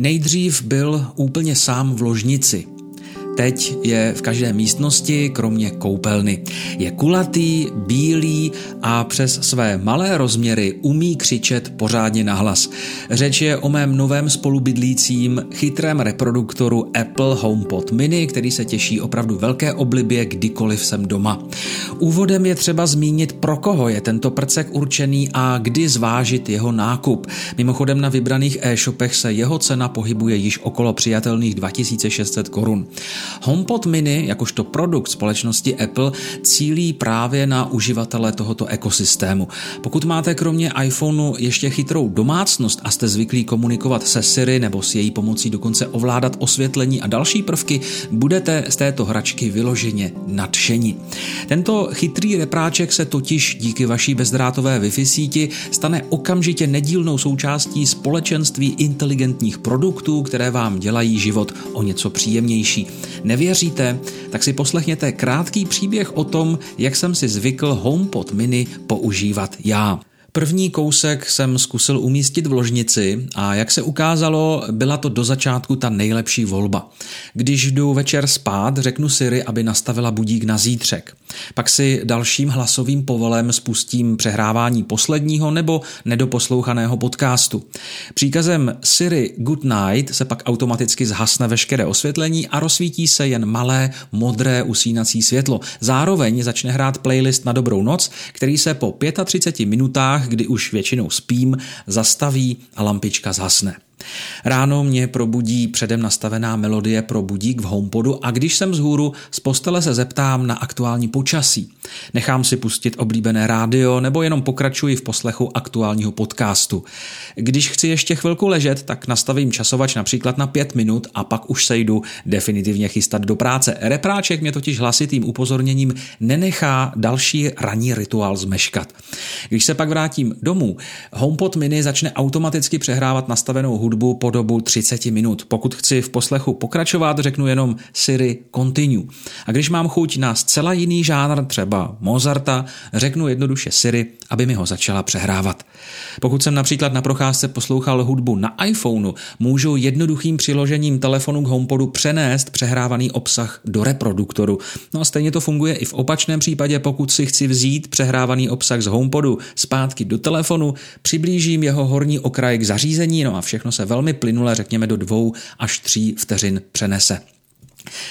Nejdřív byl úplně sám v ložnici. Teď je v každé místnosti, kromě koupelny. Je kulatý, bílý a přes své malé rozměry umí křičet pořádně nahlas. Řeč je o mém novém spolubydlícím chytrém reproduktoru Apple HomePod Mini, který se těší opravdu velké oblibě, kdykoliv jsem doma. Úvodem je třeba zmínit, pro koho je tento prcek určený a kdy zvážit jeho nákup. Mimochodem na vybraných e-shopech se jeho cena pohybuje již okolo přijatelných 2600 korun. HomePod mini, jakožto produkt společnosti Apple, cílí právě na uživatele tohoto ekosystému. Pokud máte kromě iPhoneu ještě chytrou domácnost a jste zvyklí komunikovat se Siri nebo s její pomocí dokonce ovládat osvětlení a další prvky, budete z této hračky vyloženě nadšení. Tento chytrý repráček se totiž díky vaší bezdrátové Wi-Fi síti stane okamžitě nedílnou součástí společenství inteligentních produktů, které vám dělají život o něco příjemnější. Nevěříte? Tak si poslechněte krátký příběh o tom, jak jsem si zvykl HomePod mini používat já. První kousek jsem zkusil umístit v ložnici a jak se ukázalo, byla to do začátku ta nejlepší volba. Když jdu večer spát, řeknu Siri, aby nastavila budík na zítřek. Pak si dalším hlasovým povolem spustím přehrávání posledního nebo nedoposlouchaného podcastu. Příkazem Siri Good Night se pak automaticky zhasne veškeré osvětlení a rozsvítí se jen malé modré usínací světlo. Zároveň začne hrát playlist na dobrou noc, který se po 35 minutách hodinách, kdy už většinou spím, zastaví a lampička zhasne. Ráno mě probudí předem nastavená melodie pro budík v HomePodu a když jsem vzhůru, z postele se zeptám na aktuální počasí. Nechám si pustit oblíbené rádio nebo jenom pokračuji v poslechu aktuálního podcastu. Když chci ještě chvilku ležet, tak nastavím časovač například na pět minut a pak už se jdu definitivně chystat do práce. Repráček mě totiž hlasitým upozorněním nenechá další ranní rituál zmeškat. Když se pak vrátím domů, HomePod mini začne automaticky přehrávat nastavenou hudbu hudbu po dobu 30 minut. Pokud chci v poslechu pokračovat, řeknu jenom Siri continue. A když mám chuť na zcela jiný žánr, třeba Mozarta, řeknu jednoduše Siri, aby mi ho začala přehrávat. Pokud jsem například na procházce poslouchal hudbu na iPhoneu, můžu jednoduchým přiložením telefonu k HomePodu přenést přehrávaný obsah do reproduktoru. No a stejně to funguje i v opačném případě, pokud si chci vzít přehrávaný obsah z HomePodu zpátky do telefonu, přiblížím jeho horní okraj k zařízení, no a všechno se se velmi plynule, řekněme do dvou až tří vteřin přenese.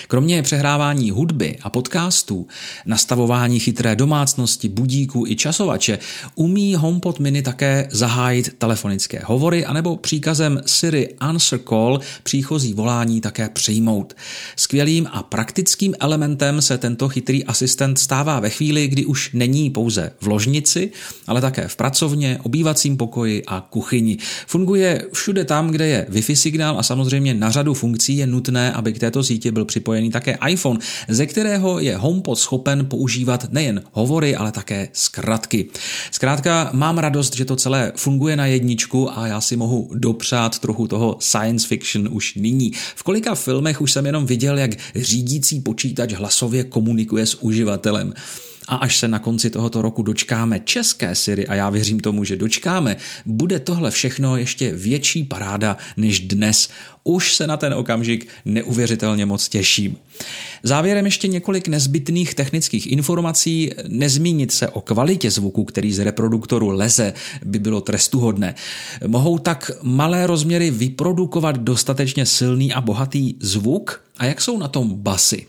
Kromě přehrávání hudby a podcastů, nastavování chytré domácnosti, budíků i časovače, umí HomePod mini také zahájit telefonické hovory anebo příkazem Siri Answer Call příchozí volání také přijmout. Skvělým a praktickým elementem se tento chytrý asistent stává ve chvíli, kdy už není pouze v ložnici, ale také v pracovně, obývacím pokoji a kuchyni. Funguje všude tam, kde je Wi-Fi signál a samozřejmě na řadu funkcí je nutné, aby k této síti byl připojený také iPhone, ze kterého je HomePod schopen používat nejen hovory, ale také zkratky. Zkrátka mám radost, že to celé funguje na jedničku a já si mohu dopřát trochu toho science fiction už nyní. V kolika filmech už jsem jenom viděl, jak řídící počítač hlasově komunikuje s uživatelem. A až se na konci tohoto roku dočkáme české Siri, a já věřím tomu, že dočkáme, bude tohle všechno ještě větší paráda než dnes. Už se na ten okamžik neuvěřitelně moc těším. Závěrem ještě několik nezbytných technických informací. Nezmínit se o kvalitě zvuku, který z reproduktoru leze, by bylo trestuhodné. Mohou tak malé rozměry vyprodukovat dostatečně silný a bohatý zvuk? A jak jsou na tom basy?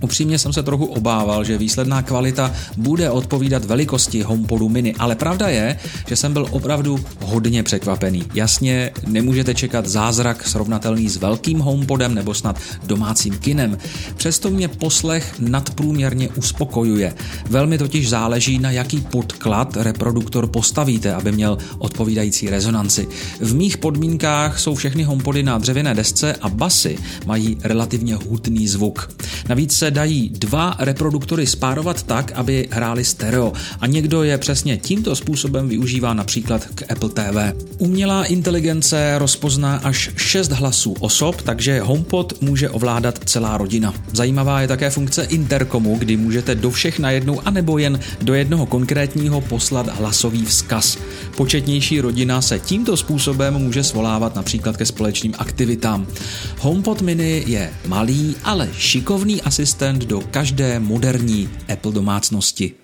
Upřímně jsem se trochu obával, že výsledná kvalita bude odpovídat velikosti HomePodu mini, ale pravda je, že jsem byl opravdu hodně překvapený. Jasně, nemůžete čekat zázrak srovnatelný s velkým HomePodem nebo snad domácím kinem. Přesto mě poslech nadprůměrně uspokojuje. Velmi totiž záleží, na jaký podklad reproduktor postavíte, aby měl odpovídající rezonanci. V mých podmínkách jsou všechny HomePody na dřevěné desce a basy mají relativně hutný zvuk. Navíc se se dají dva reproduktory spárovat tak, aby hráli stereo a někdo je přesně tímto způsobem využívá například k Apple TV. Umělá inteligence rozpozná až 6 hlasů osob, takže HomePod může ovládat celá rodina. Zajímavá je také funkce interkomu, kdy můžete do všech najednou anebo jen do jednoho konkrétního poslat hlasový vzkaz. Početnější rodina se tímto způsobem může svolávat například ke společným aktivitám. HomePod mini je malý, ale šikovný asistent do každé moderní Apple domácnosti.